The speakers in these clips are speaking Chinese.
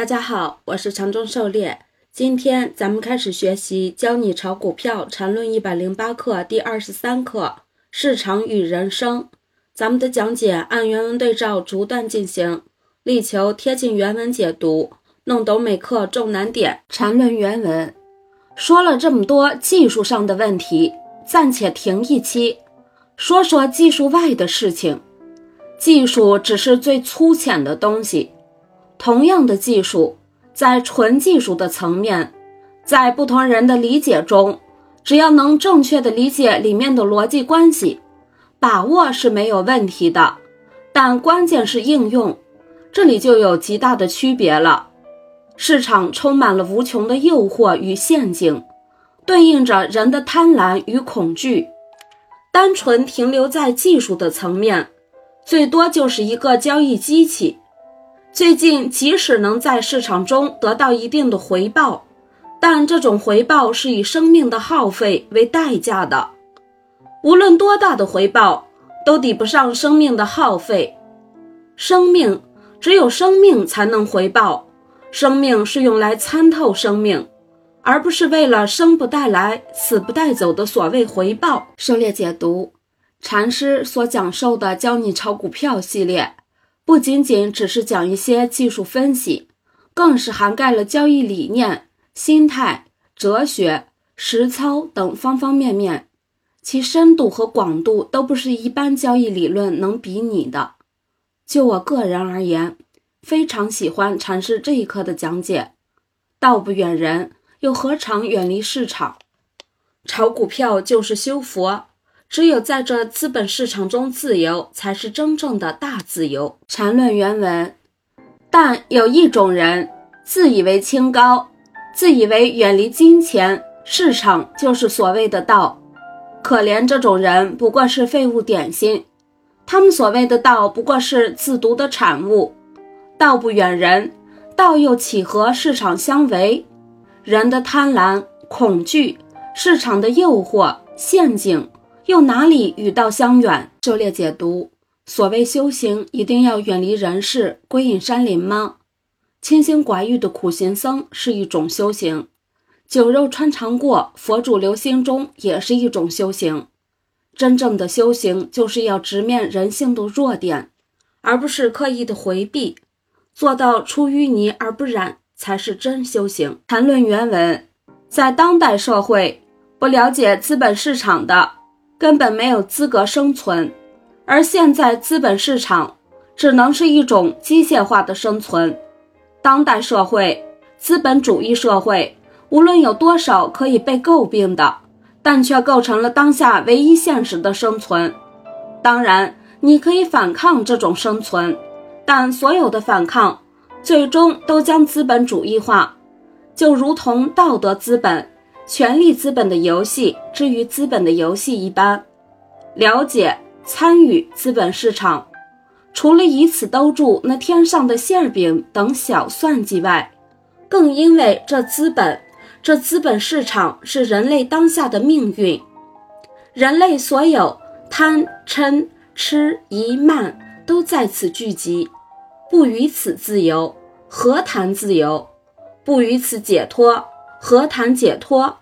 大家好，我是长中狩猎。今天咱们开始学习《教你炒股票缠论一百零八课》第二十三课：市场与人生。咱们的讲解按原文对照逐段进行，力求贴近原文解读，弄懂每课重难点。缠论原文说了这么多技术上的问题，暂且停一期，说说技术外的事情。技术只是最粗浅的东西。同样的技术，在纯技术的层面，在不同人的理解中，只要能正确的理解里面的逻辑关系，把握是没有问题的。但关键是应用，这里就有极大的区别了。市场充满了无穷的诱惑与陷阱，对应着人的贪婪与恐惧。单纯停留在技术的层面，最多就是一个交易机器。最近，即使能在市场中得到一定的回报，但这种回报是以生命的耗费为代价的。无论多大的回报，都抵不上生命的耗费。生命只有生命才能回报，生命是用来参透生命，而不是为了生不带来、死不带走的所谓回报。狩猎解读禅师所讲授的教你炒股票系列。不仅仅只是讲一些技术分析，更是涵盖了交易理念、心态、哲学、实操等方方面面，其深度和广度都不是一般交易理论能比拟的。就我个人而言，非常喜欢禅师这一课的讲解。道不远人，又何尝远离市场？炒股票就是修佛。只有在这资本市场中自由，才是真正的大自由。禅论原文。但有一种人，自以为清高，自以为远离金钱市场就是所谓的道。可怜这种人，不过是废物点心。他们所谓的道，不过是自毒的产物。道不远人，道又岂和市场相违？人的贪婪、恐惧，市场的诱惑、陷阱。又哪里与道相远？狩猎解读：所谓修行，一定要远离人世，归隐山林吗？清心寡欲的苦行僧是一种修行，酒肉穿肠过，佛主留心中也是一种修行。真正的修行，就是要直面人性的弱点，而不是刻意的回避，做到出淤泥而不染，才是真修行。谈论原文，在当代社会，不了解资本市场的。根本没有资格生存，而现在资本市场只能是一种机械化的生存。当代社会，资本主义社会，无论有多少可以被诟病的，但却构成了当下唯一现实的生存。当然，你可以反抗这种生存，但所有的反抗最终都将资本主义化，就如同道德资本。权力资本的游戏之于资本的游戏一般，了解参与资本市场，除了以此兜住那天上的馅饼等小算计外，更因为这资本，这资本市场是人类当下的命运，人类所有贪嗔痴疑慢都在此聚集，不于此自由，何谈自由？不于此解脱，何谈解脱？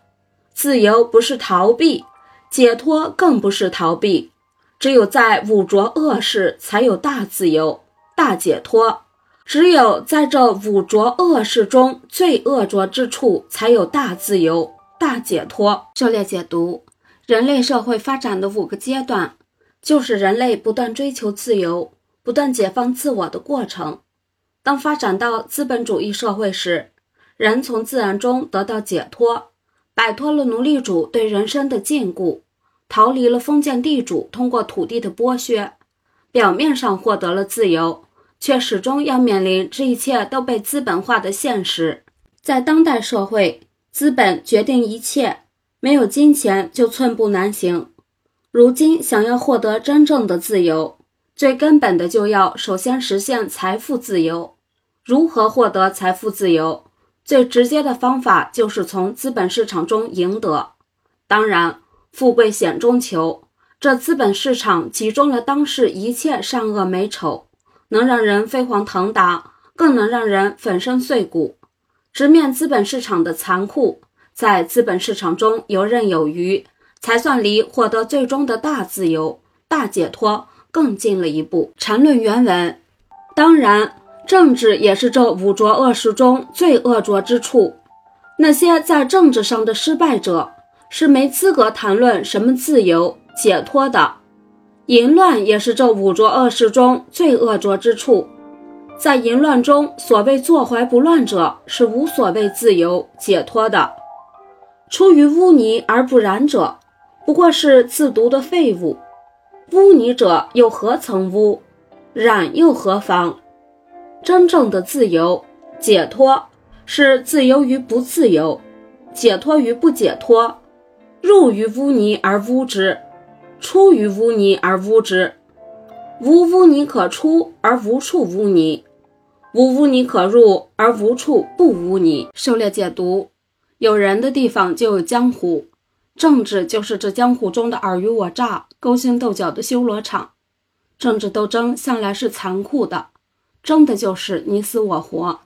自由不是逃避，解脱更不是逃避。只有在五浊恶世，才有大自由、大解脱；只有在这五浊恶世中最恶浊之处，才有大自由、大解脱。这列解读，人类社会发展的五个阶段，就是人类不断追求自由、不断解放自我的过程。当发展到资本主义社会时，人从自然中得到解脱。摆脱了奴隶主对人生的禁锢，逃离了封建地主通过土地的剥削，表面上获得了自由，却始终要面临这一切都被资本化的现实。在当代社会，资本决定一切，没有金钱就寸步难行。如今想要获得真正的自由，最根本的就要首先实现财富自由。如何获得财富自由？最直接的方法就是从资本市场中赢得。当然，富贵险中求。这资本市场集中了当世一切善恶美丑，能让人飞黄腾达，更能让人粉身碎骨。直面资本市场的残酷，在资本市场中游刃有余，才算离获得最终的大自由、大解脱更近了一步。缠论原文：当然，政治也是这五浊恶世中最恶浊之处。那些在政治上的失败者，是没资格谈论什么自由解脱的。淫乱也是这五浊恶世中最恶浊之处。在淫乱中，所谓坐怀不乱者是无所谓自由解脱的；出于污泥而不染者，不过是自毒的废物。污泥者又何曾污？染又何妨？真正的自由解脱，是自由于不自由，解脱于不解脱，入于污泥而污之，出于污泥而污之，无污泥可出而无处污泥。无污泥可入，而无处不污泥。狩猎解读：有人的地方就有江湖，政治就是这江湖中的尔虞我诈、勾心斗角的修罗场。政治斗争向来是残酷的，争的就是你死我活。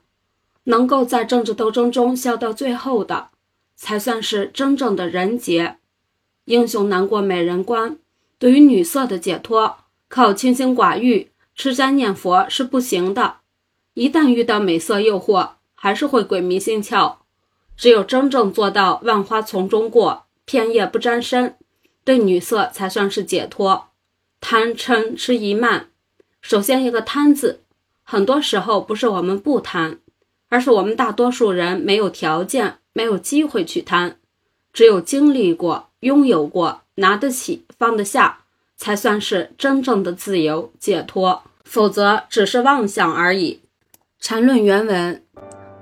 能够在政治斗争中笑到最后的，才算是真正的人杰。英雄难过美人关。对于女色的解脱，靠清心寡欲、吃斋念佛是不行的。一旦遇到美色诱惑，还是会鬼迷心窍。只有真正做到万花丛中过，片叶不沾身，对女色才算是解脱。贪嗔痴疑慢，首先一个贪字，很多时候不是我们不贪，而是我们大多数人没有条件、没有机会去贪。只有经历过、拥有过、拿得起、放得下，才算是真正的自由解脱，否则只是妄想而已。缠论原文：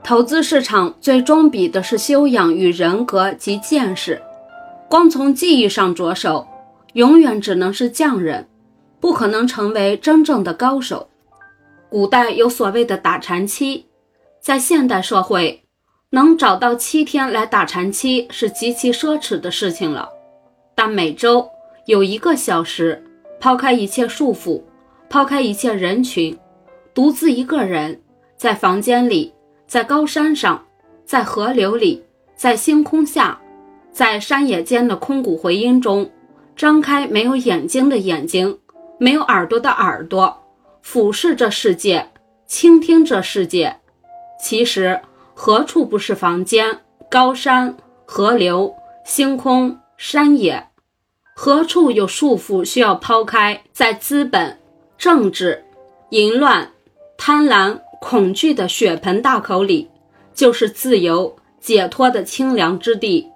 投资市场最终比的是修养与人格及见识。光从技艺上着手，永远只能是匠人，不可能成为真正的高手。古代有所谓的打禅期，在现代社会，能找到七天来打禅期是极其奢侈的事情了。但每周有一个小时，抛开一切束缚，抛开一切人群，独自一个人。在房间里，在高山上，在河流里，在星空下，在山野间的空谷回音中，张开没有眼睛的眼睛，没有耳朵的耳朵，俯视这世界，倾听这世界。其实何处不是房间、高山、河流、星空、山野？何处有束缚需要抛开？在资本、政治、淫乱、贪婪。恐惧的血盆大口里，就是自由解脱的清凉之地。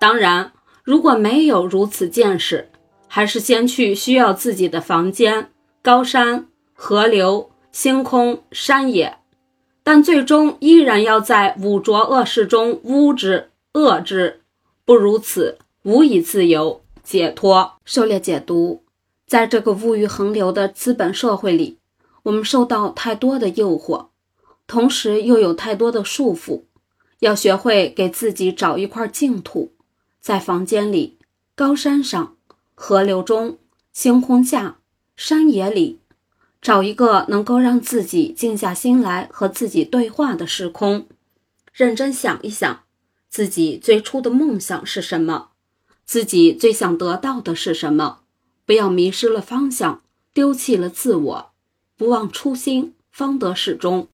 当然，如果没有如此见识，还是先去需要自己的房间、高山、河流、星空、山野，但最终依然要在五浊恶世中污之恶之。不如此，无以自由解脱。狩猎解读，在这个物欲横流的资本社会里。我们受到太多的诱惑，同时又有太多的束缚，要学会给自己找一块净土，在房间里、高山上、河流中、星空下、山野里，找一个能够让自己静下心来和自己对话的时空，认真想一想，自己最初的梦想是什么，自己最想得到的是什么，不要迷失了方向，丢弃了自我。不忘初心，方得始终。